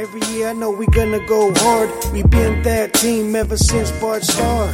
Every year I know we gonna go hard. We been that team ever since Bart Starr.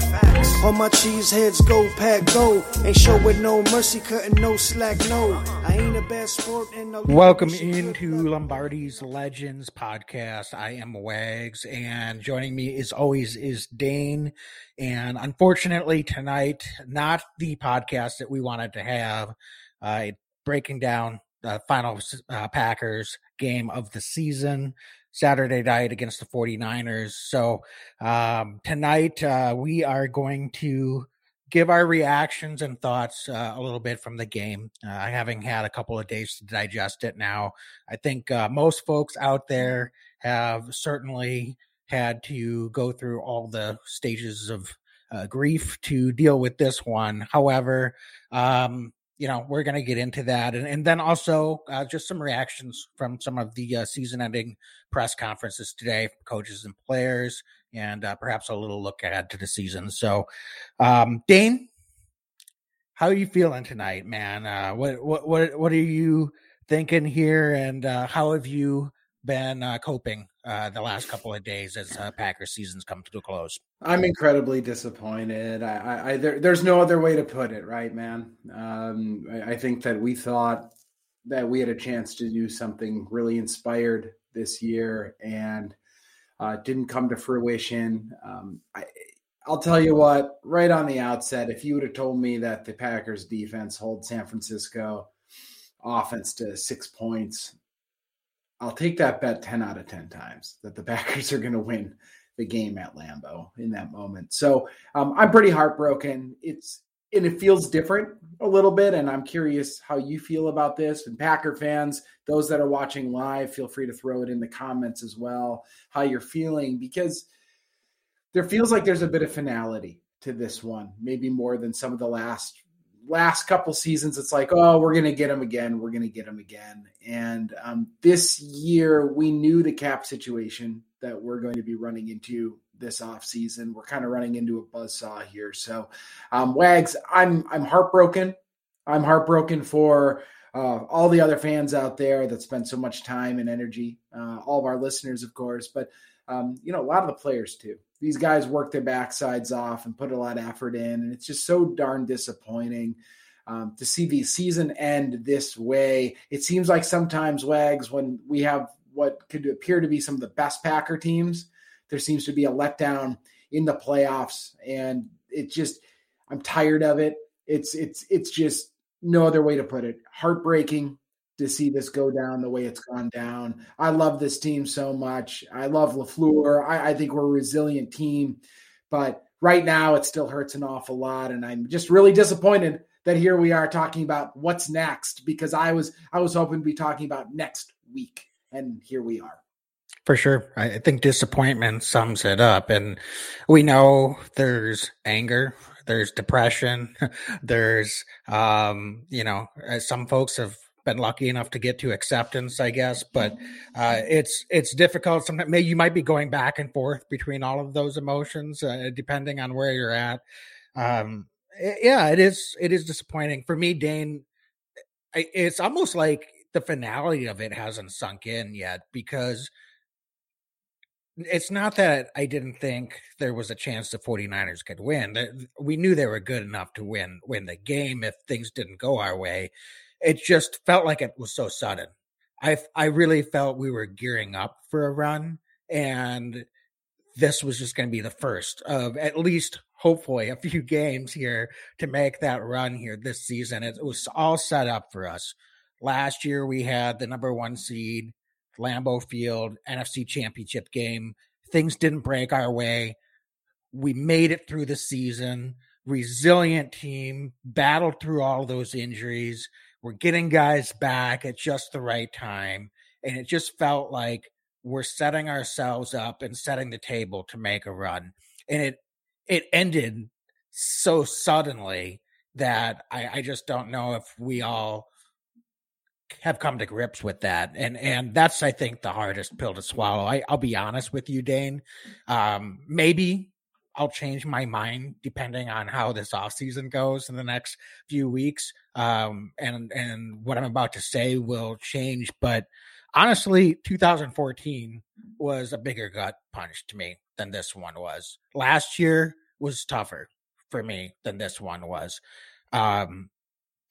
All my cheese heads go pack go. Ain't showing no mercy, cutting no slack, no. I ain't a bad sport and no Welcome into Lombardi's Legends podcast. I am Wags, and joining me as always is Dane. And unfortunately, tonight, not the podcast that we wanted to have, uh, breaking down the final uh, Packers game of the season. Saturday night against the 49ers. So um, tonight uh, we are going to give our reactions and thoughts uh, a little bit from the game. Uh, having had a couple of days to digest it now, I think uh, most folks out there have certainly had to go through all the stages of uh, grief to deal with this one. However, um, you know, we're going to get into that. And, and then also uh, just some reactions from some of the uh, season ending press conferences today, coaches and players, and uh, perhaps a little look ahead to the season. So, um, Dane, how are you feeling tonight, man? Uh, what, what, what, what are you thinking here? And uh, how have you been uh, coping uh, the last couple of days as uh, Packers seasons come to a close? I'm incredibly disappointed. I, I, I there, there's no other way to put it, right, man? Um, I, I, think that we thought that we had a chance to do something really inspired this year, and uh, didn't come to fruition. Um, I, I'll tell you what, right on the outset, if you would have told me that the Packers defense holds San Francisco offense to six points I'll take that bet 10 out of 10 times that the Packers are going to win the game at Lambeau in that moment. So um, I'm pretty heartbroken. It's and it feels different a little bit. And I'm curious how you feel about this. And Packer fans, those that are watching live, feel free to throw it in the comments as well, how you're feeling, because there feels like there's a bit of finality to this one, maybe more than some of the last last couple seasons, it's like, oh, we're going to get him again. We're going to get him again. And um, this year, we knew the cap situation that we're going to be running into this off season. We're kind of running into a buzz saw here. So, um, Wags, I'm I'm heartbroken. I'm heartbroken for uh, all the other fans out there that spend so much time and energy. Uh, all of our listeners, of course, but um, you know, a lot of the players too these guys work their backsides off and put a lot of effort in, and it's just so darn disappointing um, to see the season end this way. It seems like sometimes Wags when we have what could appear to be some of the best Packer teams, there seems to be a letdown in the playoffs, and it just I'm tired of it. It's it's it's just no other way to put it. Heartbreaking to see this go down the way it's gone down. I love this team so much. I love LaFleur. I, I think we're a resilient team, but right now it still hurts an awful lot. And I'm just really disappointed that here we are talking about what's next because I was I was hoping to be talking about next week. And here we are. For sure. I think disappointment sums it up. And we know there's anger, there's depression, there's, um, you know, some folks have been lucky enough to get to acceptance, I guess. But uh, it's it's difficult. Sometimes maybe you might be going back and forth between all of those emotions, uh, depending on where you're at. Um, it, yeah, it is. It is disappointing for me, Dane. It's almost like the finality of it hasn't sunk in yet because it's not that I didn't think there was a chance the 49ers could win. We knew they were good enough to win win the game if things didn't go our way it just felt like it was so sudden. I I really felt we were gearing up for a run, and this was just going to be the first of at least hopefully a few games here to make that run here this season. It was all set up for us. Last year we had the number one seed, Lambeau Field, NFC Championship game. Things didn't break our way. We made it through the season. Resilient team, battled through all those injuries we're getting guys back at just the right time. And it just felt like we're setting ourselves up and setting the table to make a run. And it it ended so suddenly that I, I just don't know if we all have come to grips with that and and that's i think the hardest pill to swallow I, i'll be honest with you dane um, maybe I'll change my mind depending on how this off season goes in the next few weeks. Um, and and what I'm about to say will change. But honestly, 2014 was a bigger gut punch to me than this one was. Last year was tougher for me than this one was. Um,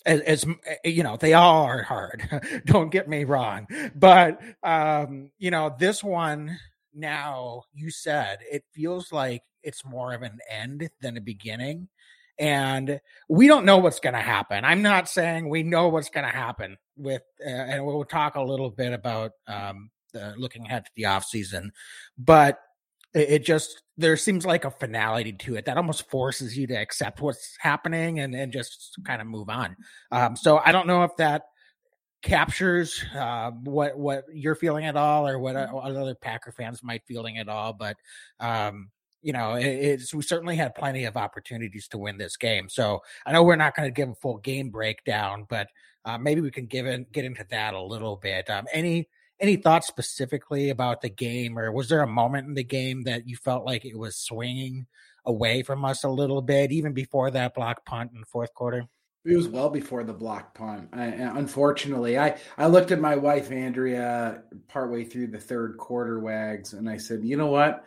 as, you know, they all are hard. Don't get me wrong, but um, you know, this one now you said it feels like it's more of an end than a beginning and we don't know what's going to happen. I'm not saying we know what's going to happen with uh, and we'll talk a little bit about um, the, looking ahead to the off season but it, just there seems like a finality to it that almost forces you to accept what's happening and, and just kind of move on. Um, so i don't know if that captures uh, what what you're feeling at all, or what, uh, what other Packer fans might feeling at all. But um, you know, it, it's we certainly had plenty of opportunities to win this game. So I know we're not going to give a full game breakdown, but uh, maybe we can give in, get into that a little bit. Um, any any thoughts specifically about the game, or was there a moment in the game that you felt like it was swinging away from us a little bit, even before that block punt in the fourth quarter? It was well before the block punt. I, unfortunately, I, I looked at my wife Andrea partway through the third quarter wags, and I said, "You know what?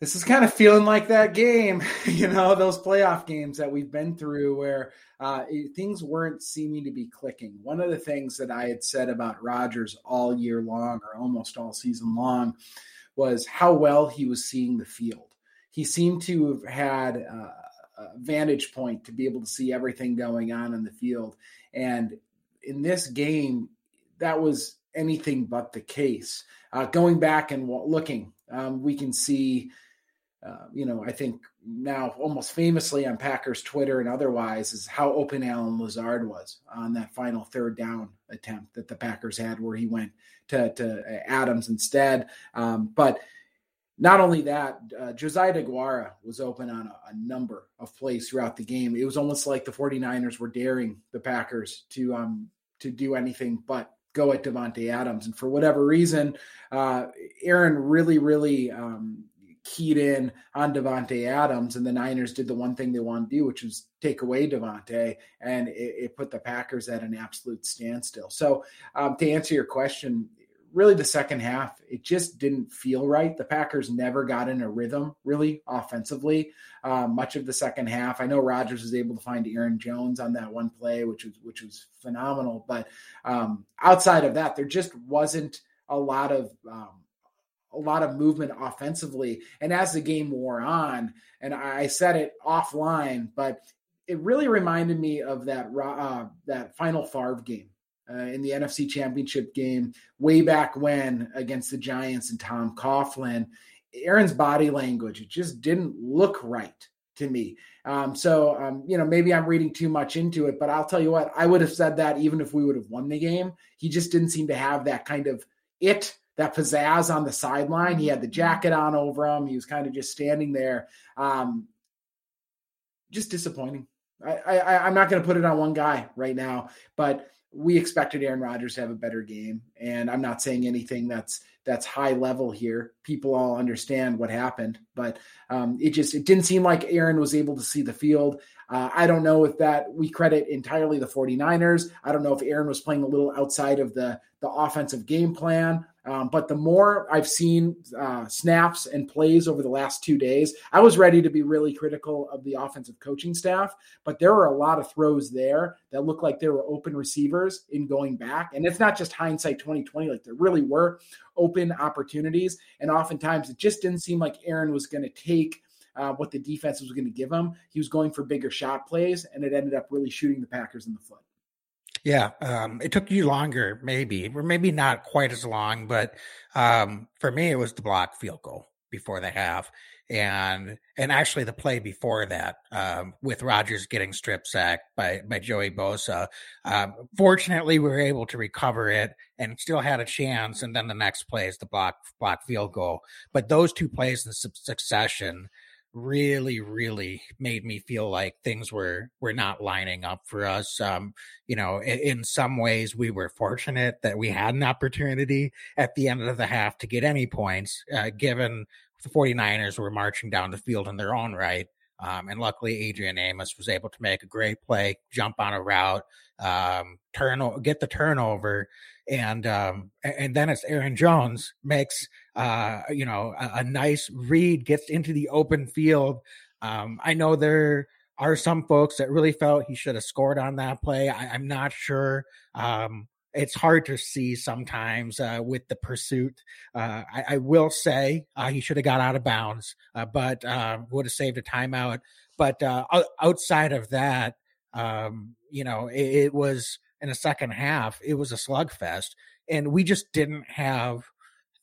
This is kind of feeling like that game. you know, those playoff games that we've been through where uh, it, things weren't seeming to be clicking. One of the things that I had said about Rodgers all year long, or almost all season long, was how well he was seeing the field. He seemed to have had." Uh, vantage point to be able to see everything going on in the field. And in this game, that was anything but the case. Uh, going back and looking, um, we can see, uh, you know, I think now almost famously on Packers Twitter and otherwise is how open Allen Lazard was on that final third down attempt that the Packers had, where he went to, to Adams instead. Um, but not only that, uh, Josiah DeGuara was open on a, a, number of plays throughout the game. It was almost like the 49ers were daring the Packers to um, to do anything but go at Davante Adams. And for whatever reason, uh, Aaron really, really um, keyed in on Davante Adams, and the Niners did the one thing they wanted to do, which was take away Davante, and it, it put the Packers at an absolute standstill. So, um, to answer your question, really the second half, it just didn't feel right. The Packers never got in a rhythm really offensively. Uh, much of the second half, I know Rodgers was able to find Aaron Jones on that one play, which was which was phenomenal. But um, outside of that, there just wasn't a lot of um, a lot of movement offensively. And as the game wore on, and I said it offline, but it really reminded me of that uh, that final Favre game uh, in the NFC Championship game way back when against the Giants and Tom Coughlin. Aaron's body language it just didn't look right to me. Um, so um, you know maybe I'm reading too much into it, but I'll tell you what I would have said that even if we would have won the game. He just didn't seem to have that kind of it that pizzazz on the sideline. He had the jacket on over him. He was kind of just standing there. Um, just disappointing. I, I, I'm not going to put it on one guy right now, but we expected Aaron Rodgers to have a better game, and I'm not saying anything that's that's high level here. People all understand what happened, but um, it just it didn't seem like Aaron was able to see the field. Uh, I don't know if that we credit entirely the 49ers. I don't know if Aaron was playing a little outside of the the offensive game plan. Um, but the more I've seen uh, snaps and plays over the last two days, I was ready to be really critical of the offensive coaching staff. But there were a lot of throws there that looked like there were open receivers in going back. And it's not just hindsight 2020, like there really were open opportunities. And oftentimes it just didn't seem like Aaron was going to take uh, what the defense was going to give him. He was going for bigger shot plays, and it ended up really shooting the Packers in the foot. Yeah, um, it took you longer, maybe, or maybe not quite as long, but um, for me, it was the block field goal before the half, and and actually the play before that um, with Rodgers getting strip sacked by by Joey Bosa. Um, fortunately, we were able to recover it and still had a chance. And then the next play is the block block field goal. But those two plays in succession really really made me feel like things were were not lining up for us um you know in, in, some ways we were fortunate that we had an opportunity at the end of the half to get any points uh, given the 49ers were marching down the field in their own right um, and luckily adrian amos was able to make a great play jump on a route um turn get the turnover and um and then it's aaron jones makes uh, you know, a, a, nice read gets into the open field. Um, I know there are some folks that really felt he should have scored on that play. I, am not sure. Um, it's hard to see sometimes uh, with the pursuit. Uh, I, I, will say uh, he should have got out of bounds, uh, but uh, would have saved a timeout. But uh, outside of that, um, you know, it, it, was in the second half. It was a slugfest, and we just didn't have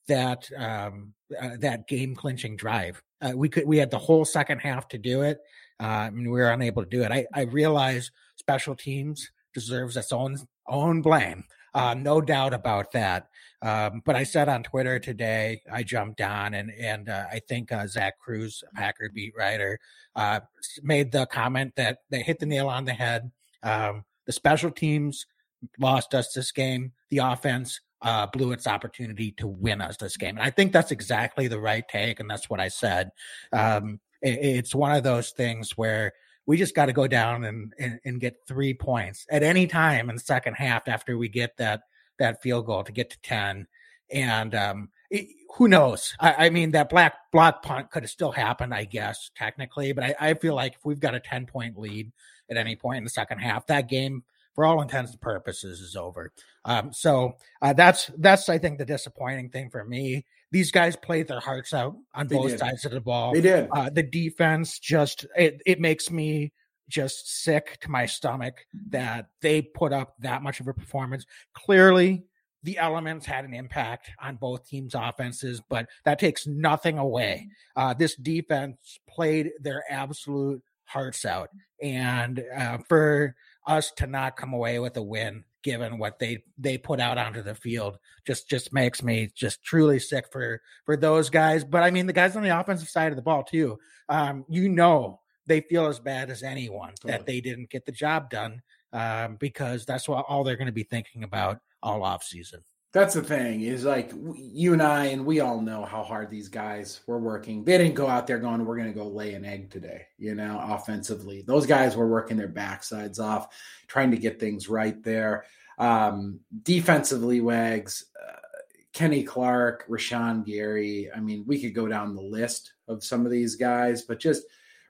that um, that game clinching drive. we could we had the whole second half to do it. Mean, we were unable to do it. I, I realize special teams deserves its own own blame. Uh, no doubt about that. Um, but I said on Twitter today, I jumped on and and uh, I think uh, Zach Kruse, Packer beat writer, uh, made the comment that they hit the nail on the head. Um, the special teams lost us this game. The offense uh, blew its opportunity to win us this game. And I think that's exactly the right take, and that's what I said. Um, it, it's one of those things where we just got to go down and, and, and get three points at any time in the second half after we get that that field goal to get to 10 and um, it, who knows? I, I, mean that black block punt could have still happened i guess technically but I, I, feel like if we've got a 10 point lead at any point in the second half that game for all intents and purposes is over. Um, so uh, that's that's i think the disappointing thing for me these guys played their hearts out on they both did. sides of the ball. They did. Uh, the defense just it, it makes me just sick to my stomach that they put up that much of a performance. Clearly, the elements had an impact on both teams' offenses, but that takes nothing away. Uh, this defense played their absolute hearts out, and uh, for us to not come away with a win given what they they put out onto the field. Just just makes me just truly sick for for those guys. But i mean the guys on the offensive side of the ball too um you know they feel as bad as anyone totally. that they didn't get the job done um because that's what all they're going to be thinking about all off season that's the thing is like you and I, and we all know how hard these guys were working. They didn't go out there going, we're going to go lay an egg today, you know, offensively. Those guys were working their backsides off, trying to get things right there. Um, defensively, Wags, uh, Kenny Clark, Rashan Gary. I mean, we could go down the list of some of these guys, but just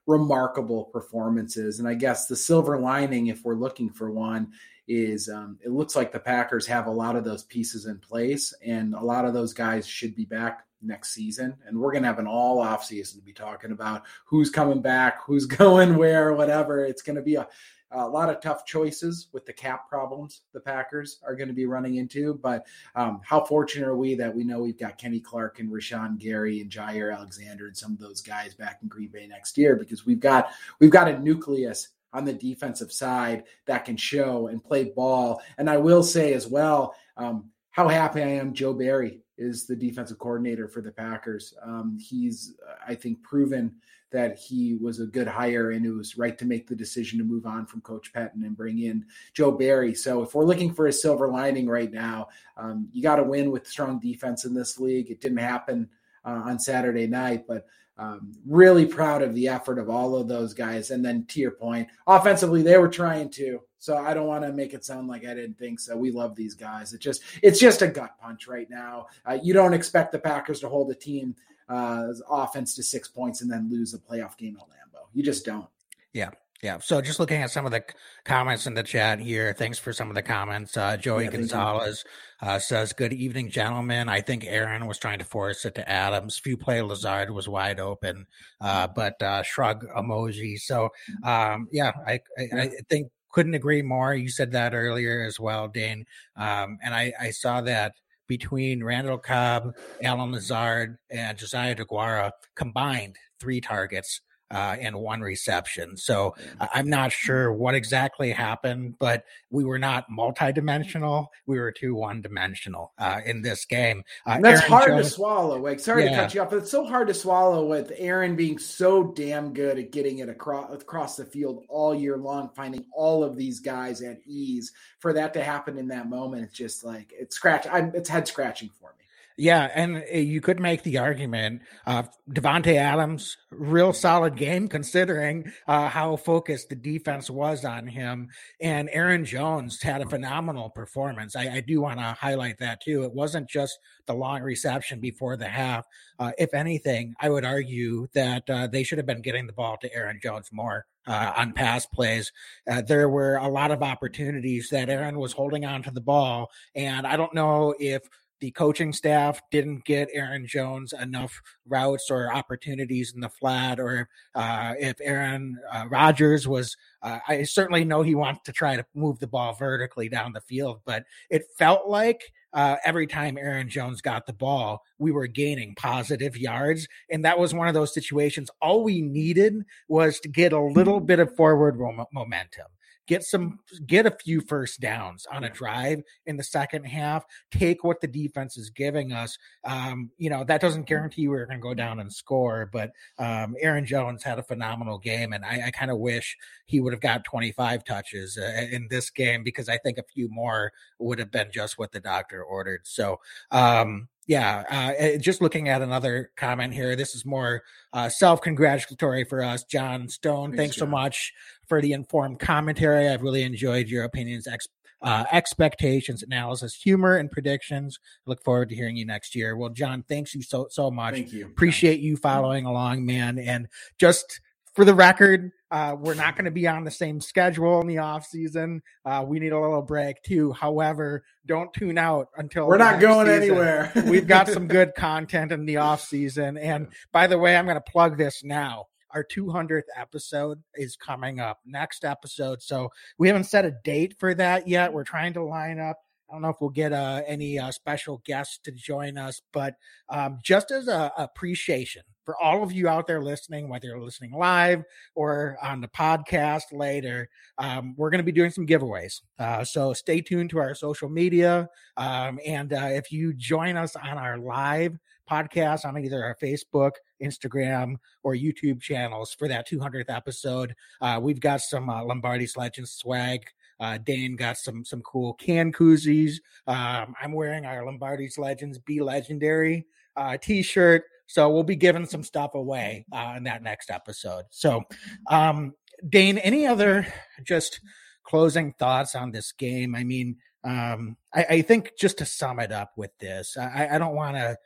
remarkable performances. And I guess the silver lining, if we're looking for one, is um, it looks like the Packers have a lot of those pieces in place, and a lot of those guys should be back next season. And we're going to have an all off season to be talking about who's coming back, who's going where, whatever. It's going to be a, a lot of tough choices with the cap problems the Packers are going to be running into. But um, how fortunate are we that we know we've got Kenny Clark and Rashan Gary and Jaire Alexander and some of those guys back in Green Bay next year because we've got we've got a nucleus on the defensive side that can show and play ball. And I will say as well, um, how happy I am Joe Barry is the defensive coordinator for the Packers. Um, he's, I think, proven that he was a good hire and it was right to make the decision to move on from Coach Pettine and bring in Joe Barry. So if we're looking for a silver lining right now, um, you got to win with strong defense in this league. It didn't happen uh, on Saturday night, but um, really proud of the effort of all of those guys. And then to your point, offensively, they were trying to. So I don't want to make it sound like I didn't think so. We love these guys. It just it's just a gut punch right now. Uh, you don't expect the Packers to hold a team uh, offense to six points and then lose a playoff game at Lambeau. You just don't. Yeah. Yeah. So just looking at some of the comments in the chat here. Thanks for some of the comments. Uh, Joey yeah, Gonzalez uh, says, Good evening, gentlemen. I think Aaron was trying to force it to Adams. Few play Lazard was wide open, uh, but uh, shrug emoji. So, um, yeah, I, I, I, think couldn't agree more. You said that earlier as well, Dane. Um, and I, I saw that between Randall Cobb, Allen Lazard, and Josiah DeGuara combined three targets uh, and one reception. So I'm not sure what exactly happened, but we were not multidimensional. We were too one dimensional uh, in this game. Uh, that's Aaron hard Jones, to swallow. Like, sorry yeah. to cut you off, but it's so hard to swallow with Aaron being so damn good at getting it across across the field all year long, finding all of these guys at ease. For that to happen in that moment, it's just like it's scratch. I'm, it's head scratching for me. Yeah, and uh, you could make the argument uh Davante Adams real solid game considering uh, how focused the defense was on him and Aaron Jones had a phenomenal performance. I, I do want to highlight that too. It wasn't just the long reception before the half. Uh, if anything, I would argue that uh, they should have been getting the ball to Aaron Jones more uh, on pass plays. Uh, there were a lot of opportunities that Aaron was holding on to the ball, and I don't know if the coaching staff didn't get Aaron Jones enough routes or opportunities in the flat, or uh, if Aaron uh, Rodgers was, uh, I certainly know he wants to try to move the ball vertically down the field, but it felt like uh, every time Aaron Jones got the ball, we were gaining positive yards. And that was one of those situations. All we needed was to get a little bit of forward momentum get some get a few first downs on a drive in the second half take what the defense is giving us um, you know that doesn't guarantee we're going to go down and score but um, aaron jones had a phenomenal game and i, I kind of wish he would have got 25 touches uh, in this game because i think a few more would have been just what the doctor ordered so um, yeah, uh, eh, just looking at another comment here. This is more uh, self-congratulatory for us, John Stone. Thanks, thanks so much for the informed commentary. I've really enjoyed your opinions, ex- uh, expectations, analysis, humor, and predictions. look forward to hearing you next year. Well, John, thanks you so so much. Thank you. Appreciate you following along, man. And just for the record, uh, we're not going to be on the same schedule in the off season. Uh, we need a little break too. However, don't tune out until we're not going season. anywhere. We've got some good content in the off season. And by the way, I'm going to plug this now. Our 200th episode is coming up next episode. So we haven't set a date for that yet. We're trying to line up I don't know if we'll get uh, any uh, special guests to join us, but um, just as a appreciation for all of you out there listening, whether you're listening live or on the podcast later, um, we're going to be doing some giveaways. Uh, so stay tuned to our social media. Um, and uh, if you join us on our live podcast on either our Facebook, Instagram, or YouTube channels for that 200th episode, uh, we've got some uh, Lombardi's Legends swag uh, Dane got some some cool can koozies. Um, I'm wearing our Lombardi's Legends Be Legendary uh, t-shirt. So we'll be giving some stuff away uh, in that next episode. So, um, Dane, any other just closing thoughts on this game? I mean, um, I, I think just to sum it up with this, I, I don't want to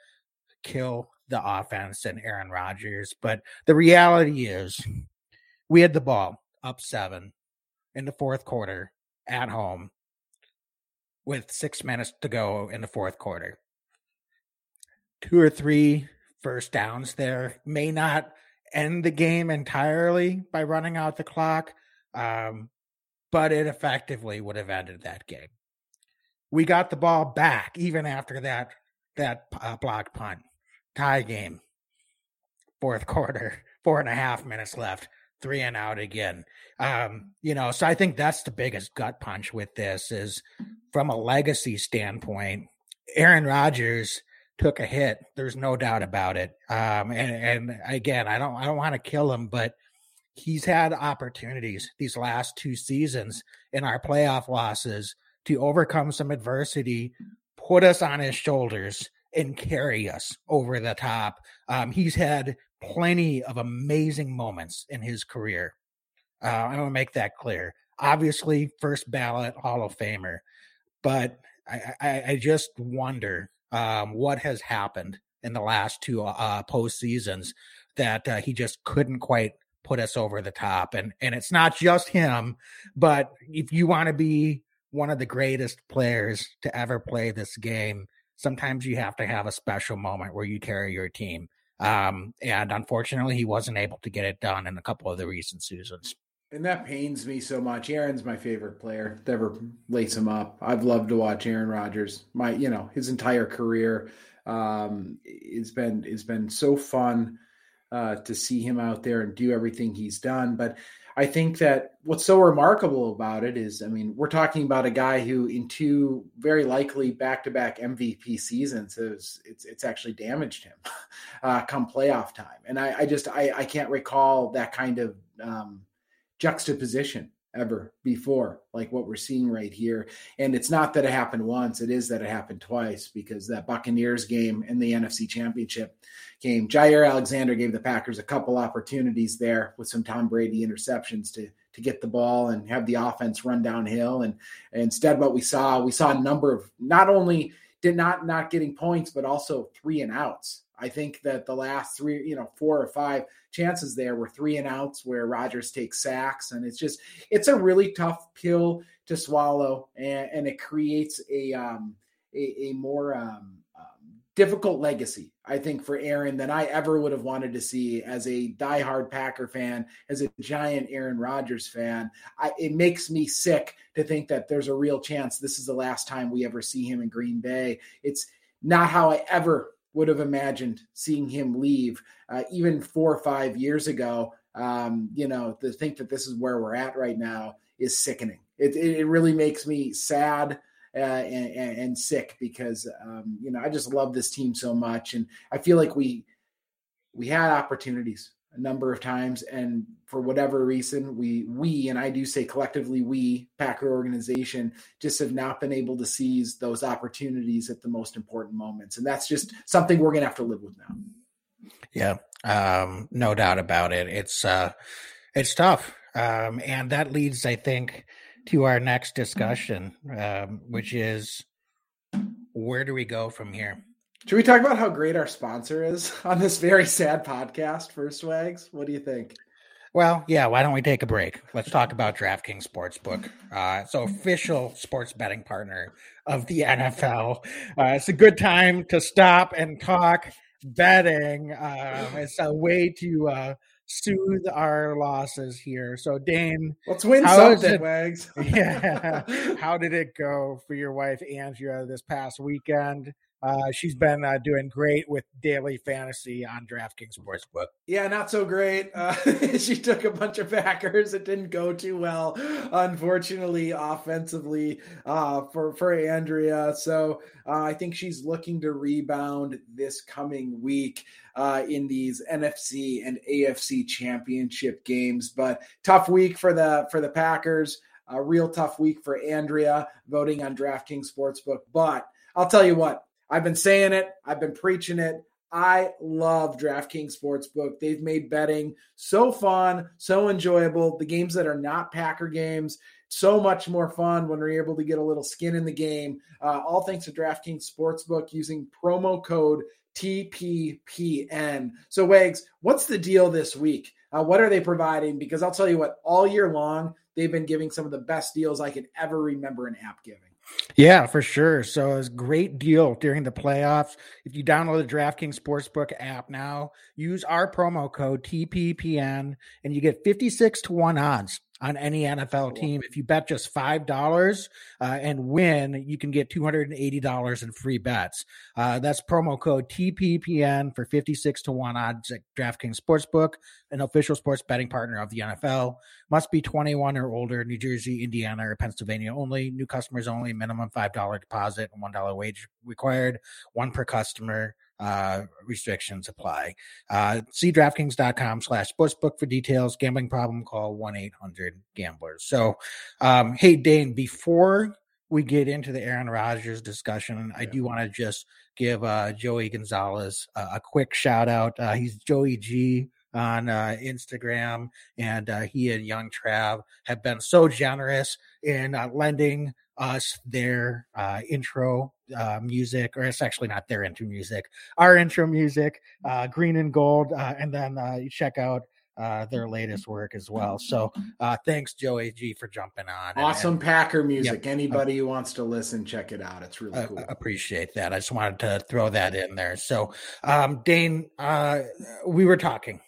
kill the offense and Aaron Rodgers, but the reality is we had the ball up seven in the fourth quarter at home with six minutes to go in the fourth quarter. Two or three first downs there may not end the game entirely by running out the clock, um, but it effectively would have ended that game. We got the ball back even after that that uh, blocked punt tie game. Fourth quarter, four and a half minutes left three and out again. Um, you know, so I think that's the biggest gut punch with this is from a legacy standpoint, Aaron Rodgers took a hit. There's no doubt about it. Um, and, and again, I don't I don't want to kill him, but he's had opportunities these last two seasons in our playoff losses to overcome some adversity, put us on his shoulders and carry us over the top. Um, he's had plenty of amazing moments in his career. Uh, I want to make that clear. Obviously, first ballot Hall of Famer, but I, I, I just wonder um, what has happened in the last two uh, post seasons that uh, he just couldn't quite put us over the top. And and it's not just him, but if you want to be one of the greatest players to ever play this game, sometimes you have to have a special moment where you carry your team. Um, and unfortunately, he wasn't able to get it done in a couple of the recent seasons. And that pains me so much. Aaron's my favorite player Never ever lace him up. I've loved to watch Aaron Rodgers. My, you know, his entire career. Um, it's been it's been so fun uh, to see him out there and do everything he's done. But I think that what's so remarkable about it is, I mean, we're talking about a guy who, in two very likely back-to-back MVP seasons, has it's it's actually damaged him uh, come playoff time. And I, I just I, I can't recall that kind of um, juxtaposition ever before, like what we're seeing right here. And it's not that it happened once, it is that it happened twice because that Buccaneers game and the NFC Championship game, Jaire Alexander gave the Packers a couple opportunities there with some Tom Brady interceptions to to get the ball and have the offense run downhill. And, and instead, what we saw, we saw a number of not only did not not getting points, but also three and outs. I think that the last three, you know, four or five chances there were three and outs where Rodgers takes sacks, and it's just it's a really tough pill to swallow, and, and it creates a um, a, a more um, difficult legacy, I think, for Aaron than I ever would have wanted to see as a diehard Packer fan, as a giant Aaron Rodgers fan. I, it makes me sick to think that there's a real chance this is the last time we ever see him in Green Bay. It's not how I ever would have imagined seeing him leave uh, even four or five years ago. Um, you know, to think that this is where we're at right now is sickening. It, it really makes me sad uh, and, and, sick because um, you know I just love this team so much, and I feel like we we had opportunities a number of times, and for whatever reason, we we and I do say collectively we Packer organization just have not been able to seize those opportunities at the most important moments, and that's just something we're gonna have to live with now. Yeah, um, no doubt about it. It's uh, it's tough, um, and that leads, I think, to our next discussion, um, which is where do we go from here? Should we talk about how great our sponsor is on this very sad podcast, First Wags? What do you think? Well, yeah, why don't we take a break? Let's talk about DraftKings Sportsbook. Uh, so, official sports betting partner of the NFL. Uh, it's a good time to stop and talk betting. Uh, it's a way to uh, soothe our losses here. So, Dane, let's win something, it, Wags. yeah. How did it go for your wife, Andrea, this past weekend? Uh, she's been uh, doing great with daily fantasy on DraftKings Sportsbook. Yeah, not so great. Uh, she took a bunch of backers. It didn't go too well, unfortunately, offensively uh, for for Andrea. So uh, I think she's looking to rebound this coming week. Uh, in these NFC and AFC championship games, but tough week for the for the Packers. A real tough week for Andrea voting on DraftKings Sportsbook. But I'll tell you what, I've been saying it, I've been preaching it. I love DraftKings Sportsbook. They've made betting so fun, so enjoyable. The games that are not Packer games, so much more fun when we're able to get a little skin in the game. Uh, all thanks to DraftKings Sportsbook using promo code TPPN. So, Wags, what's the deal this week? Uh, what are they providing? Because I'll tell you what, all year long, they've been giving some of the best deals I could ever remember an app giving. Yeah, for sure. So it's a great deal during the playoffs. If you download the DraftKings Sportsbook app now, use our promo code TPPN and you get 56 to 1 odds on any NFL team. If you bet just $5 uh, and win, you can get $280 in free bets. Uh, that's promo code TPPN for 56 to 1 odds at DraftKings Sportsbook, an official sports betting partner of the NFL. Must be 21 or older, New Jersey, Indiana, or Pennsylvania only. New customers only, minimum $5 deposit and $1 wage required, one per customer uh, restrictions apply. Uh, see DraftKings.com slash sportsbook for details. Gambling problem, call 1 800 Gamblers. So, um, hey, Dane, before we get into the Aaron Rodgers discussion, I do want to just give uh, Joey Gonzalez a quick shout out. Uh, he's Joey G on uh, Instagram, and uh, he and Young Trav have been so generous in uh, lending us their uh, intro uh, music, or it's actually not their intro music, our intro music, uh, Green and Gold, uh, and then uh, you check out uh, their latest work as well. So uh, thanks, Joey G, for jumping on. Awesome and, Packer music. Yep. Anybody who wants to listen, check it out. It's really cool. appreciate that. I just wanted to throw that in there. So, um, Dane, we were talking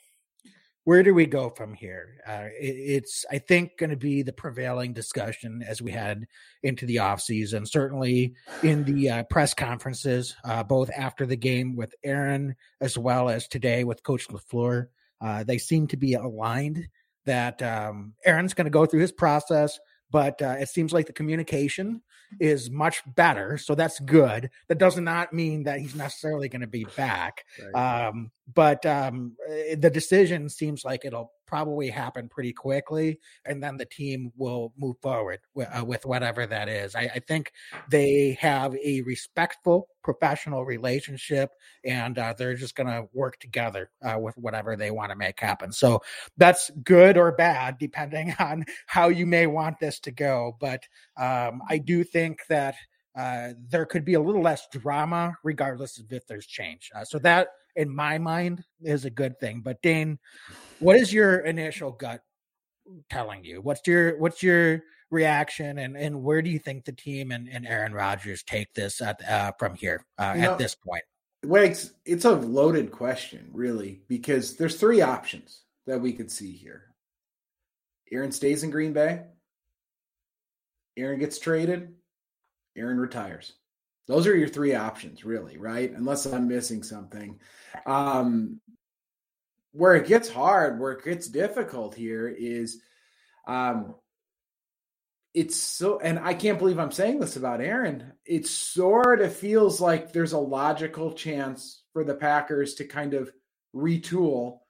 where do we go from here? Uh, it, it's, I think, going to be the prevailing discussion as we head into the offseason, certainly in the uh, press conferences, uh, both after the game with Aaron as well as today with Coach LaFleur. Uh, they seem to be aligned that um, Aaron's going to go through his process but uh, it seems like the communication is much better. So that's good. That does not mean that he's necessarily going to be back. Right. Um, but um, eh, the decision seems like it'll probably happen pretty quickly, and then the team will move forward with, uh, with whatever that is. I, I, think they have a respectful, professional relationship, and uh, they're just going to work together uh, with whatever they want to make happen. So that's good or bad, depending on how you may want this to go. But um, I do think that uh, there could be a little less drama regardless of if there's change. Uh, so that, in my mind, is a good thing. But Dane, what is your initial gut telling you? What's your what's your reaction, and and where do you think the team and, and Aaron Rodgers take this at uh, from here uh, at know, this point? Wags, it's a loaded question, really, because there's three options that we could see here. Aaron stays in Green Bay. Aaron gets traded Aaron retires. Those are your three options, really, right? Unless I'm missing something. Um, where it gets hard, where it gets difficult here is um, it's so, and I can't believe I'm saying this about Aaron. It sort of feels like there's a logical chance for the Packers to kind of retool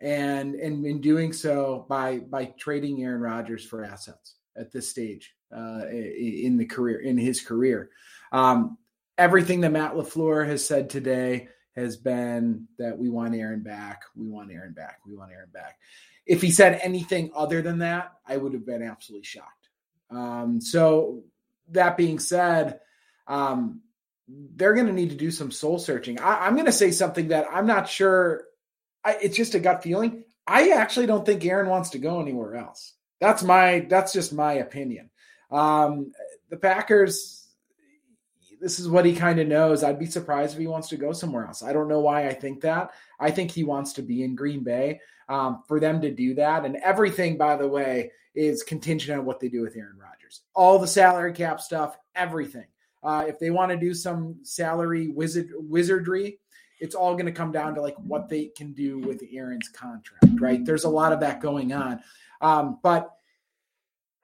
and and in doing so by by trading Aaron Rodgers for assets at this stage uh, in the career in his career. Um, everything that Matt LaFleur has said today has been that we want Aaron back. We want Aaron back. We want Aaron back. If he said anything other than that, I would have been absolutely shocked. Um, so that being said, um, they're going to need to do some soul searching. I, am going to say something that I'm not sure. I, it's just a gut feeling. I actually don't think Aaron wants to go anywhere else. That's my. That's just my opinion. Um, the Packers, this is what he kind of knows. I'd be surprised if he wants to go somewhere else. I don't know why I think that. I think he wants to be in Green Bay um, for them to do that. And everything, by the way, is contingent on what they do with Aaron Rodgers. All the salary cap stuff, everything. Uh, if they want to do some salary wizard wizardry, it's all going to come down to like what they can do with Aaron's contract, right? There's a lot of that going on. Um, but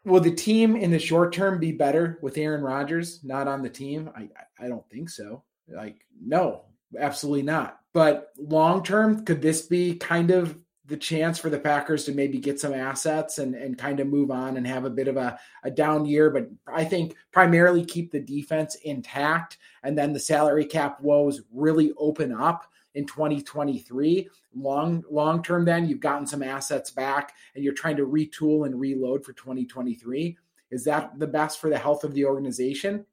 Will the team in the short term be better with Aaron Rodgers not on the team? I I don't think so. Like no, absolutely not. But long term, could this be kind of the chance for the Packers to maybe get some assets and, and kind of move on and have a bit of a, a down year, but I think primarily keep the defense intact and then the salary cap woes really open up in 2023. Long long term, then you've gotten some assets back and you're trying to retool and reload for 2023. Is that the best for the health of the organization?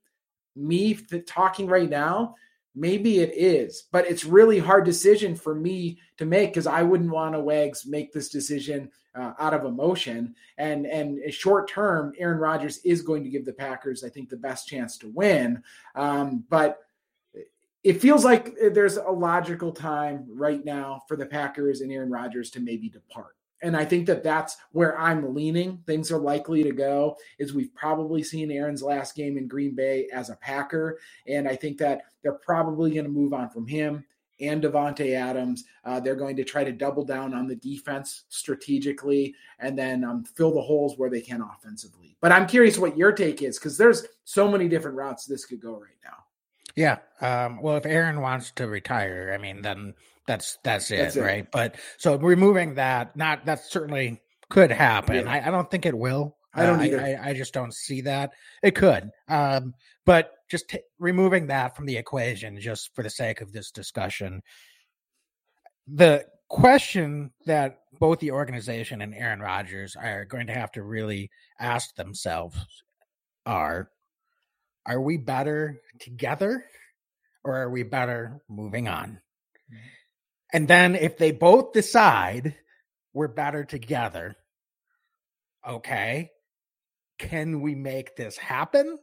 Me talking right now, maybe it is, but it's really hard decision for me to make because I wouldn't want to Wags make this decision uh, out of emotion. And and short term, Aaron Rodgers is going to give the Packers, I think, the best chance to win. Um, but it feels like there's a logical time right now for the Packers and Aaron Rodgers to maybe depart. And I think that that's where I'm leaning. Things are likely to go. Is we've probably seen Aaron's last game in Green Bay as a Packer, and I think that they're probably going to move on from him and Davante Adams. Uh, they're going to try to double down on the defense strategically, and then um, fill the holes where they can offensively. But I'm curious what your take is because there's so many different routes this could go right now. Yeah. Um, well, if Aaron wants to retire, I mean, then that's that's it, that's it. right? But so removing that, not that certainly could happen. Yeah. I, I, don't think it will. I don't uh, either. I, I, just don't see that. It could, um, but just t- removing that from the equation, just for the sake of this discussion, the question that both the organization and Aaron Rodgers are going to have to really ask themselves are are we better together or are we better moving on? Mm-hmm. And then if they both decide we're better together, okay, can we make this happen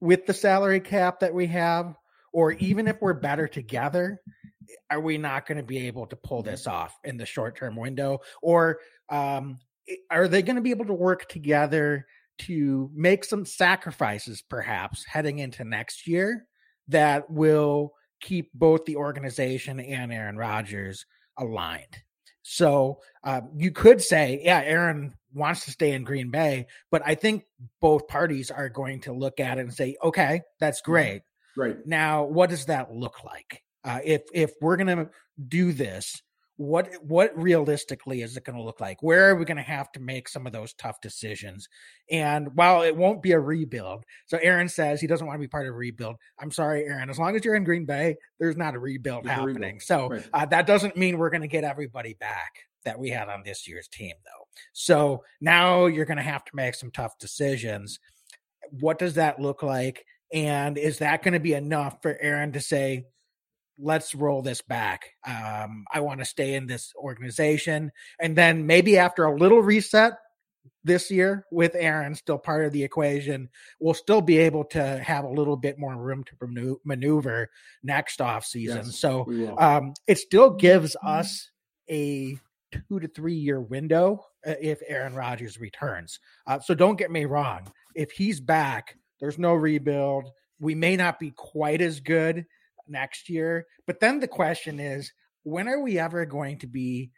with the salary cap that we have? Or even if we're better together, are we not going to be able to pull this off in the short term window? Or um, are they going to be able to work together to make some sacrifices, perhaps heading into next year, that will keep both the organization and Aaron Rodgers aligned. So uh, you could say, yeah, Aaron wants to stay in Green Bay, but I think both parties are going to look at it and say, okay, that's great. Right now, what does that look like? Uh, if if we're going to do this, what what realistically is it going to look like? Where are we going to have to make some of those tough decisions? And while it won't be a rebuild so aaron says he doesn't want to be part of a rebuild i'm sorry aaron as long as you're in green bay there's not a rebuild there's happening a rebuild. so right. uh, that doesn't mean we're going to get everybody back that we had on this year's team though. So now you're going to have to make some tough decisions. What does that look like? And is that going to be enough for aaron to say let's roll this back. Um, I want to stay in this organization. And then maybe after a little reset this year with Aaron still part of the equation, we'll still be able to have a little bit more room to maneuver next off season. Yes, so um, it still gives us a two to three year window uh, if Aaron Rodgers returns. Uh, so don't get me wrong. If he's back, there's no rebuild. We may not be quite as good next year. But then the question is, when are we ever going to be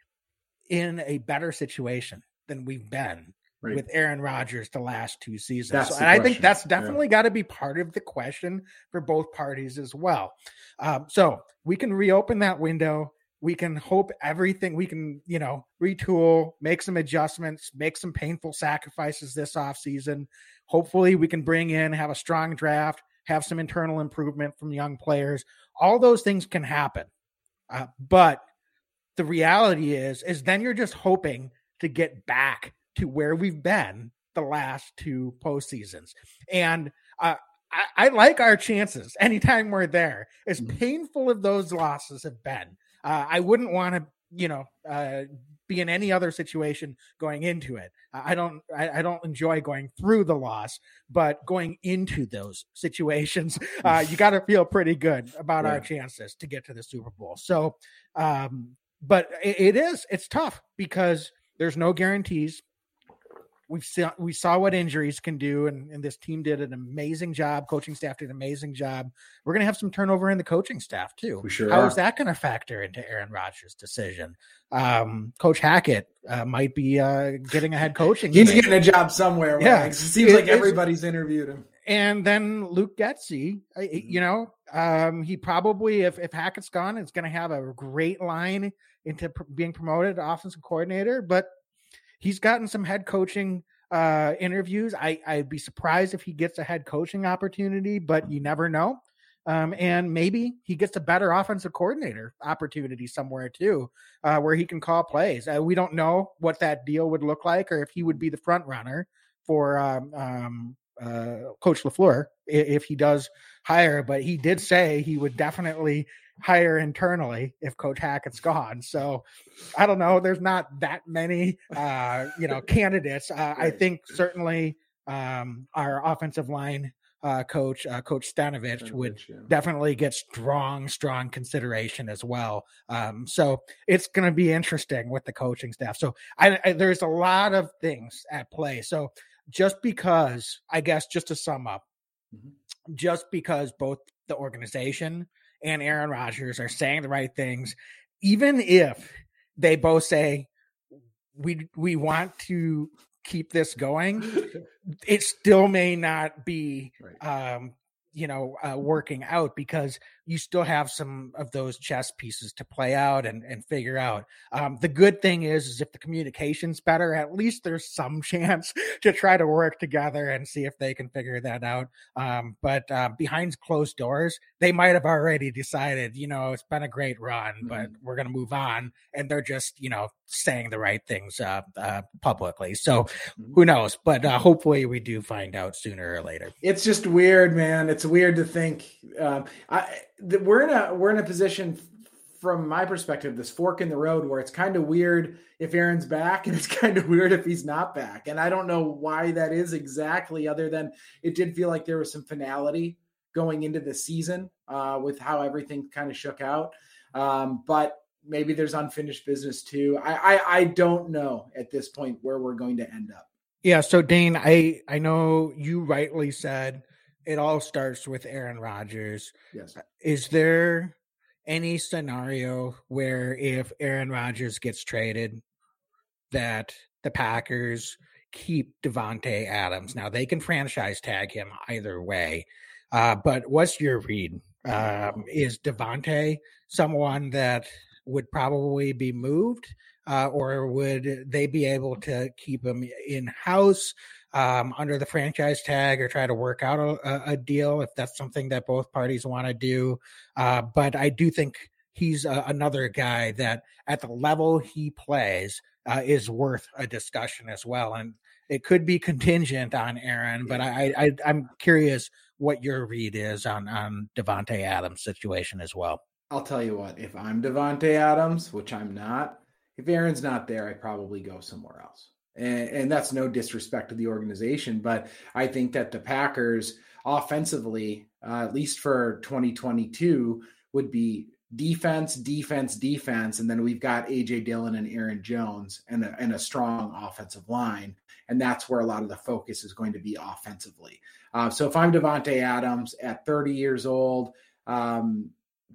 in a better situation than we've been right. with Aaron Rodgers the last two seasons? So, and I think that's definitely yeah. got to be part of the question for both parties as well. Um, so we can reopen that window. We can hope everything we can, you know, retool, make some adjustments, make some painful sacrifices this off season. Hopefully, we can bring in, have a strong draft, have some internal improvement from young players. All those things can happen. Uh, but the reality is, is then you're just hoping to get back to where we've been the last two postseasons. And uh, I, I, like our chances anytime we're there. As mm-hmm. painful as those losses have been, uh, I wouldn't want to, you know, uh, be in any other situation going into it. I don't I, I, don't enjoy going through the loss, but going into those situations, uh, you got to feel pretty good about yeah. our chances to get to the Super Bowl. So, um, but it, it is it's tough because there's no guarantees we saw we saw what injuries can do, and, and this team did an amazing job. Coaching staff did an amazing job. We're going to have some turnover in the coaching staff too. We sure How are. is that going to factor into Aaron Rodgers' decision? Um, Coach Hackett uh, might be uh, getting a head coaching. He's getting a job somewhere. Yeah, it seems it, like everybody's interviewed him. And then Luke Getsy, mm-hmm. you know, um, he probably if if Hackett's gone, is going to have a great line into pr- being promoted to offensive coordinator, but he's gotten some head coaching uh, interviews. I, I'd be surprised if he gets a head coaching opportunity, but you never know. Um, and maybe he gets a better offensive coordinator opportunity somewhere too, uh, where he can call plays. Uh, we don't know what that deal would look like, or if he would be the front runner for um, um, uh, Coach LaFleur if he does hire. But he did say he would definitely hire internally if Coach Hackett's gone. So I don't know. There's not that many, uh, you know, candidates. Uh, I think certainly um, our offensive line uh, coach, uh, Coach Stenavich, would yeah. definitely get strong, strong consideration as well. Um, so it's going to be interesting with the coaching staff. So I, I, there's a lot of things at play. So just because, I guess, just to sum up, mm-hmm. just because both the organization and Aaron Rodgers are saying the right things, even if they both say we we want to keep this going, it still may not be right. um, you know uh, working out because you still have some of those chess pieces to play out and, and figure out. Um, the good thing is is if the communication's better at least there's some chance to try to work together and see if they can figure that out. Um, but uh, behind closed doors they might have already decided you know it's been a great run mm-hmm. but we're going to move on and they're just you know saying the right things uh, uh, publicly. So mm-hmm. who knows? But uh, hopefully we do find out sooner or later. It's just weird man. It's weird to think um, I, we're in a we're in a position from my perspective this fork in the road where it's kind of weird if Aaron's back and it's kind of weird if he's not back. And I don't know why that is exactly other than it did feel like there was some finality going into the season uh, with how everything kind of shook out. Um, but maybe there's unfinished business too. I, I I don't know at this point where we're going to end up. Yeah so Dane I I know you rightly said it all starts with Aaron Rodgers. Yes. Is there any scenario where if Aaron Rodgers gets traded, that the Packers keep Davante Adams? Now they can franchise tag him either way, uh, but what's your read? Um, is Davante someone that would probably be moved, uh, or would they be able to keep him in house um, under the franchise tag, or try to work out a, a deal if that's something that both parties want to do? Uh, but I do think he's uh, another guy that at the level he plays uh, is worth a discussion as well. And it could be contingent on Aaron, but I, I I'm curious what your read is on on Davante Adams' situation as well. I'll tell you what, if I'm Davante Adams, which I'm not, if Aaron's not there, I probably go somewhere else. And, and that's no disrespect to the organization, but I think that the Packers offensively, uh, at least for 2022, would be defense, defense, defense, and then we've got AJ Dillon and Aaron Jones and a, and a strong offensive line, and that's where a lot of the focus is going to be offensively. Uh, so if I'm Davante Adams at 30 years old, um,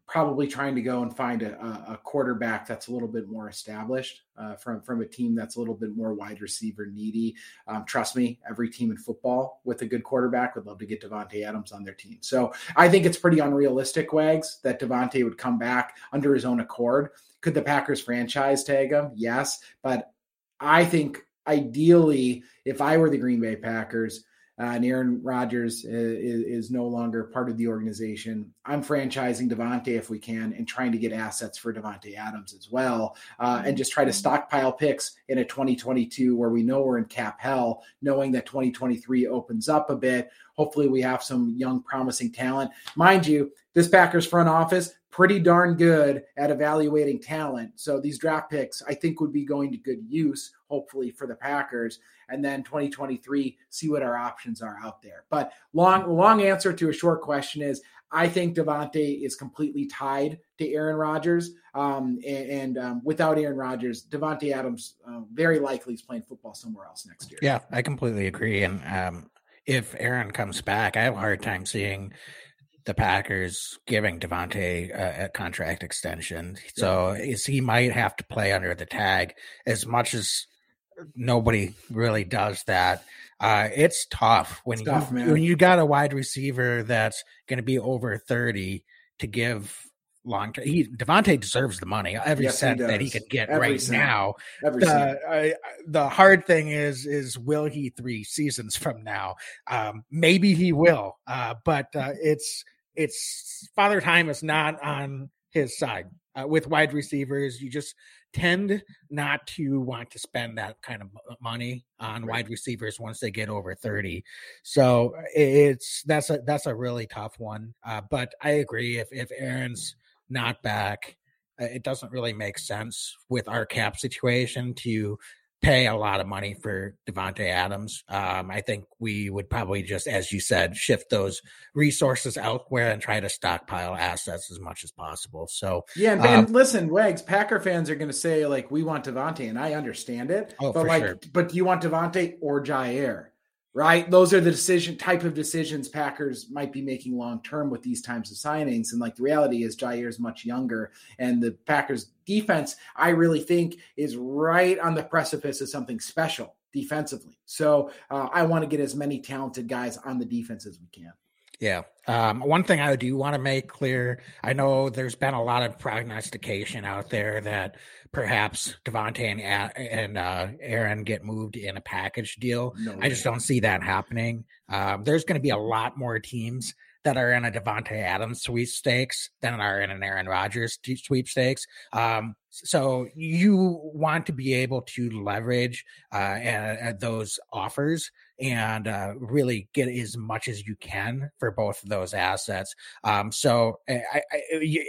probably trying to go and find a, a quarterback that's a little bit more established uh, from from a team that's a little bit more wide receiver needy. Um, trust me, every team in football with a good quarterback would love to get Davante Adams on their team. So I think it's pretty unrealistic, Wags, that Davante would come back under his own accord. Could the Packers franchise tag him? Yes, but I think ideally, if I were the Green Bay Packers, uh, and Aaron Rodgers is, is, no longer part of the organization. I'm franchising Davante if we can, and trying to get assets for Davante Adams as well, uh, and just try to stockpile picks in a 2022 where we know we're in cap hell, knowing that 2023 opens up a bit. Hopefully, we have some young, promising talent. Mind you, this Packers front office pretty darn good at evaluating talent. So these draft picks, I think, would be going to good use, hopefully, for the Packers and then 2023 see what our options are out there. But long long answer to a short question is I think Davante is completely tied to Aaron Rodgers, um, and, and um, without Aaron Rodgers, Davante Adams uh, very likely is playing football somewhere else next year. Yeah, I completely agree. And um, if Aaron comes back, I have a hard time seeing the Packers giving Davante a, a, contract extension. So yeah. he might have to play under the tag as much as nobody really does that. Uh, it's tough when it's you when you got a wide receiver that's going to be over thirty to give long term. He Davante deserves the money, every yes, cent that he can get every right cent. now. Every the, uh, the hard thing is is will he three seasons from now? Um, maybe he will, uh, but uh, it's it's Father Time is not on his side uh, with wide receivers. You just tend not to want to spend that kind of money on right. wide receivers once they get over 30 so it's that's a that's a really tough one uh, but i agree if if aaron's not back uh, it doesn't really make sense with our cap situation to pay a lot of money for Davante Adams. Um, I think we would probably just, as you said, shift those resources elsewhere and try to stockpile assets as much as possible. So yeah, and, and um, listen, Wags, Packer fans are going to say like we want Davante, and I understand it. Oh, but like, sure. but do you want Davante or Jaire? Right? Those are the decision type of decisions Packers might be making long term with these types of signings. And like the reality is Jaire is much younger and the Packers defense, I really think is right on the precipice of something special defensively. So uh, I want to get as many talented guys on the defense as we can. Yeah. Um, one thing I do want to make clear I know there's been a lot of prognostication out there that perhaps Davante and, and uh, Aaron get moved in a package deal. No I just don't see that happening. Um, there's going to be a lot more teams that are in a Davante Adams sweepstakes than are in an Aaron Rodgers sweepstakes. Um, so you want to be able to leverage uh, those offers and uh, really get as much as you can for both of those assets. Um, so, I, I,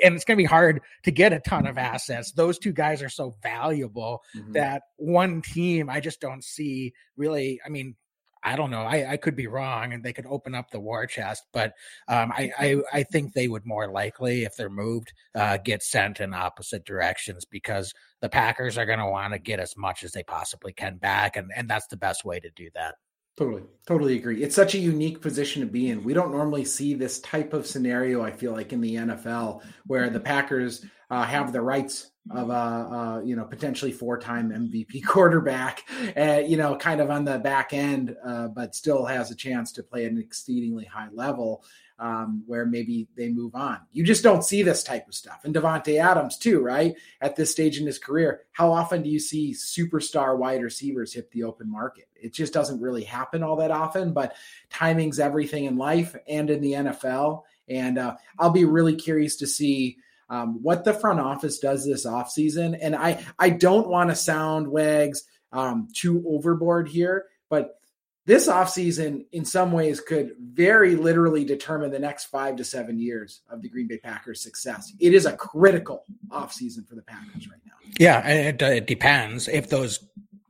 and it's going to be hard to get a ton of assets. Those two guys are so valuable mm-hmm. that one team, I just don't see really. I mean, I don't know. I, I could be wrong, and they could open up the war chest, but um, I, I, I think they would more likely, if they're moved, uh, get sent in opposite directions because the Packers are going to want to get as much as they possibly can back, and and that's the best way to do that. Totally, totally agree. It's such a unique position to be in. We don't normally see this type of scenario. I feel like in the NFL where the Packers uh, have the rights of a, a you know potentially four-time MVP quarterback, uh, you know, kind of on the back end, uh, but still has a chance to play at an exceedingly high level. um, where maybe they move on. You just don't see this type of stuff. And Davante Adams, too, right? At this stage in his career, how often do you see superstar wide receivers hit the open market? It just doesn't really happen all that often, but timing's everything in life and in the NFL. And uh, I'll be really curious to see. Um, what the front office does this offseason. And I, I don't want to sound wags um, too overboard here, but this offseason in some ways could very literally determine the next five to seven years of the Green Bay Packers success. It is a critical offseason for the Packers right now. Yeah, it, it depends if those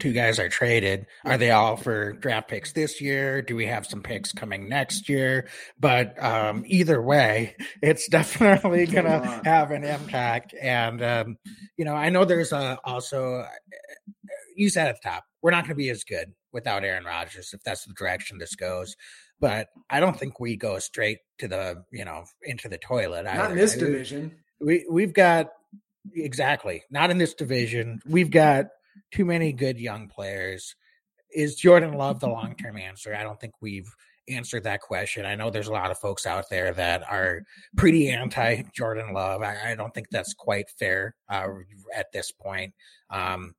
two guys are traded. Are they all for draft picks this year? Do we have some picks coming next year? But um, either way, it's definitely going to have an impact. And, um, you know, I know there's a, also, you said at the top, we're not going to be as good without Aaron Rodgers if that's the direction this goes. But I don't think we go straight to the you know into the toilet. Not either. in this division. We we've got exactly not in this division. We've got too many good young players. Is Jordan Love the long term answer? I don't think we've answered that question. I know there's a lot of folks out there that are pretty anti Jordan Love. I, I, don't think that's quite fair uh, at this point. Um,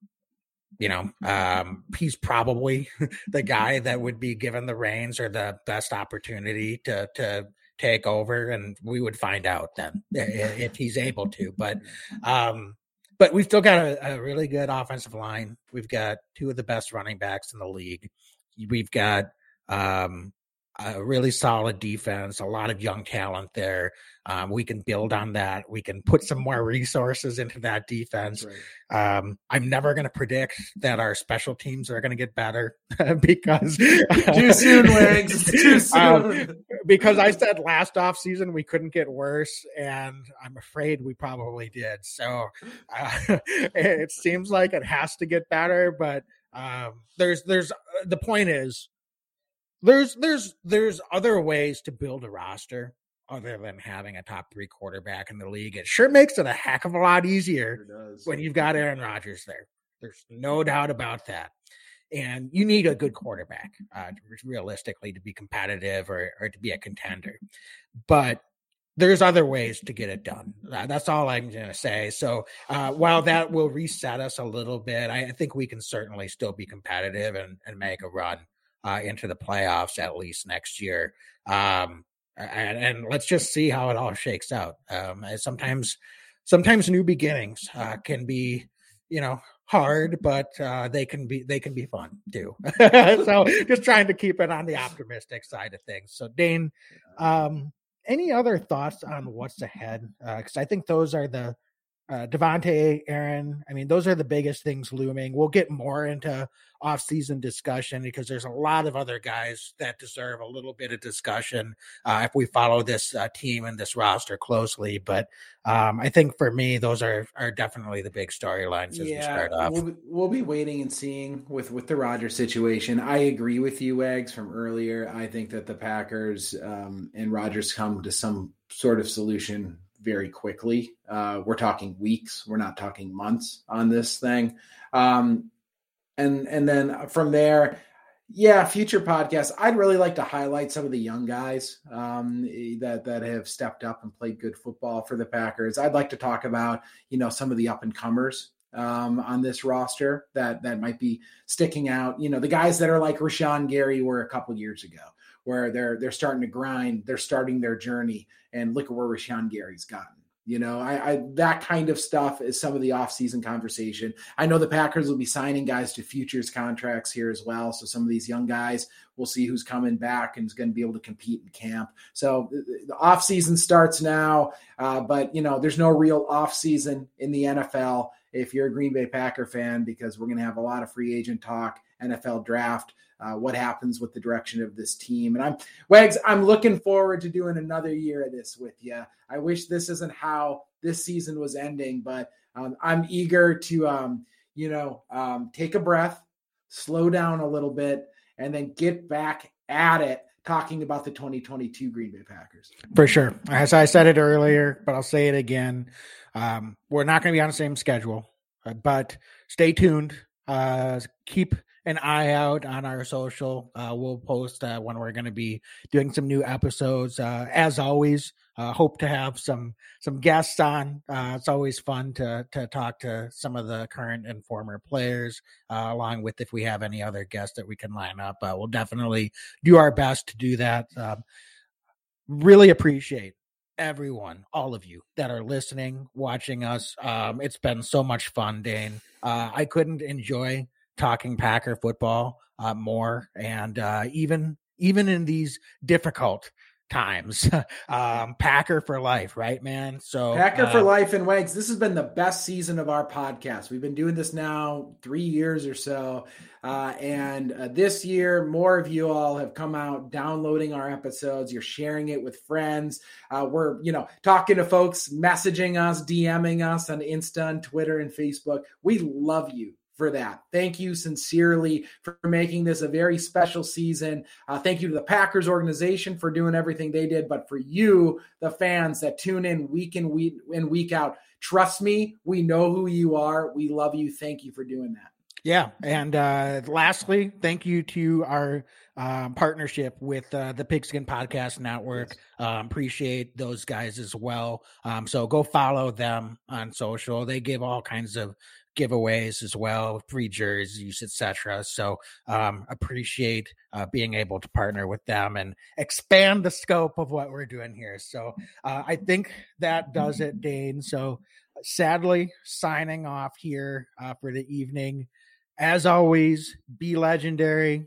you know, um, he's probably the guy that would be given the reins or the best opportunity to to take over, and we would find out then if he's able to. But um, but we've still got a, a really good offensive line. We've got two of the best running backs in the league. We've got um, a really solid defense, a lot of young talent there. Um, we can build on that. We can put some more resources into that defense. Right. Um, I'm never going to predict that our special teams are going to get better because too soon, Wags. Too um, soon. Um, because I said last off season we couldn't get worse, and I'm afraid we probably did. So uh, it seems like it has to get better, but um, there's there's uh, the point is there's there's there's other ways to build a roster other than having a top three quarterback in the league. It sure makes it a heck of a lot easier when you've got Aaron Rodgers there. There's no doubt about that. And you need a good quarterback, uh, realistically, to be competitive or, or to be a contender. But there's other ways to get it done. That's all I'm going to say. So uh, while that will reset us a little bit, I think we can certainly still be competitive and, and make a run uh, into the playoffs at least next year. Um, and, and, let's just see how it all shakes out. Um, sometimes, sometimes new beginnings uh, can be, you know, hard, but uh, they can be they can be fun too. so just trying to keep it on the optimistic side of things. So Dane, um, any other thoughts on what's ahead? Because uh, I think those are the uh, Davante, Aaron. I mean, those are the biggest things looming. We'll get more into off-season discussion because there's a lot of other guys that deserve a little bit of discussion uh, if we follow this uh, team and this roster closely. But um, I think for me, those are are definitely the big storylines as yeah, we start off. We'll, we'll, be waiting and seeing with with the Rodgers situation. I agree with you, Wags, from earlier. I think that the Packers um, and Rodgers come to some sort of solution very quickly. Uh, we're talking weeks. We're not talking months on this thing. Um, and and then from there, yeah, future podcasts. I'd really like to highlight some of the young guys um, that that have stepped up and played good football for the Packers. I'd like to talk about you know some of the up and comers um, on this roster that that might be sticking out. You know, the guys that are like Rashan Gary were a couple years ago where they're they're starting to grind, they're starting their journey, and look at where Rashan Gary's gotten. You know, I, I that kind of stuff is some of the offseason conversation. I know the Packers will be signing guys to futures contracts here as well. So some of these young guys, we'll see who's coming back and is going to be able to compete in camp. So the offseason starts now, uh, but you know, there's no real offseason in the NFL if you're a Green Bay Packer fan because we're going to have a lot of free agent talk, NFL draft uh, what happens with the direction of this team. And I'm Wags, I'm looking forward to doing another year of this with you. I wish this isn't how this season was ending, but um, I'm eager to, um, you know, um, take a breath, slow down a little bit, and then get back at it talking about the 2022 Green Bay Packers. For sure. As I said it earlier, but I'll say it again. Um, we're not going to be on the same schedule, uh, but stay tuned. Uh, keep an eye out on our social. Uh, we'll post uh, when we're going to be doing some new episodes. Uh, as always, uh, hope to have some some guests on. Uh, it's always fun to to talk to some of the current and former players, uh, along with if we have any other guests that we can line up. we'll definitely do our best to do that. Um, really appreciate everyone, all of you that are listening, watching us. Um, it's been so much fun, Dane. Uh, I couldn't enjoy talking Packer football uh, more, and uh, even even in these difficult times. um, Packer for life, right, man? So Packer uh, for life and Wags. This has been the best season of our podcast. We've been doing this now three years or so, uh, and uh, this year more of you all have come out downloading our episodes. You're sharing it with friends. Uh, we're you know talking to folks, messaging us, DMing us on Insta and Twitter and Facebook. We love you for that. Thank you sincerely for making this a very special season. Uh, thank you to the Packers organization for doing everything they did, but for you, the fans that tune in week in week in week out, trust me, we know who you are. We love you. Thank you for doing that. Yeah, and uh, lastly, thank you to our um, partnership with uh, the Pigskin Podcast Network. Um, appreciate those guys as well. Um, so go follow them on social. They give all kinds of giveaways as well, free jerseys, etc. So um, appreciate uh, being able to partner with them and expand the scope of what we're doing here. So uh, I think that does it, Dane. So sadly, signing off here uh, for the evening. As always, be legendary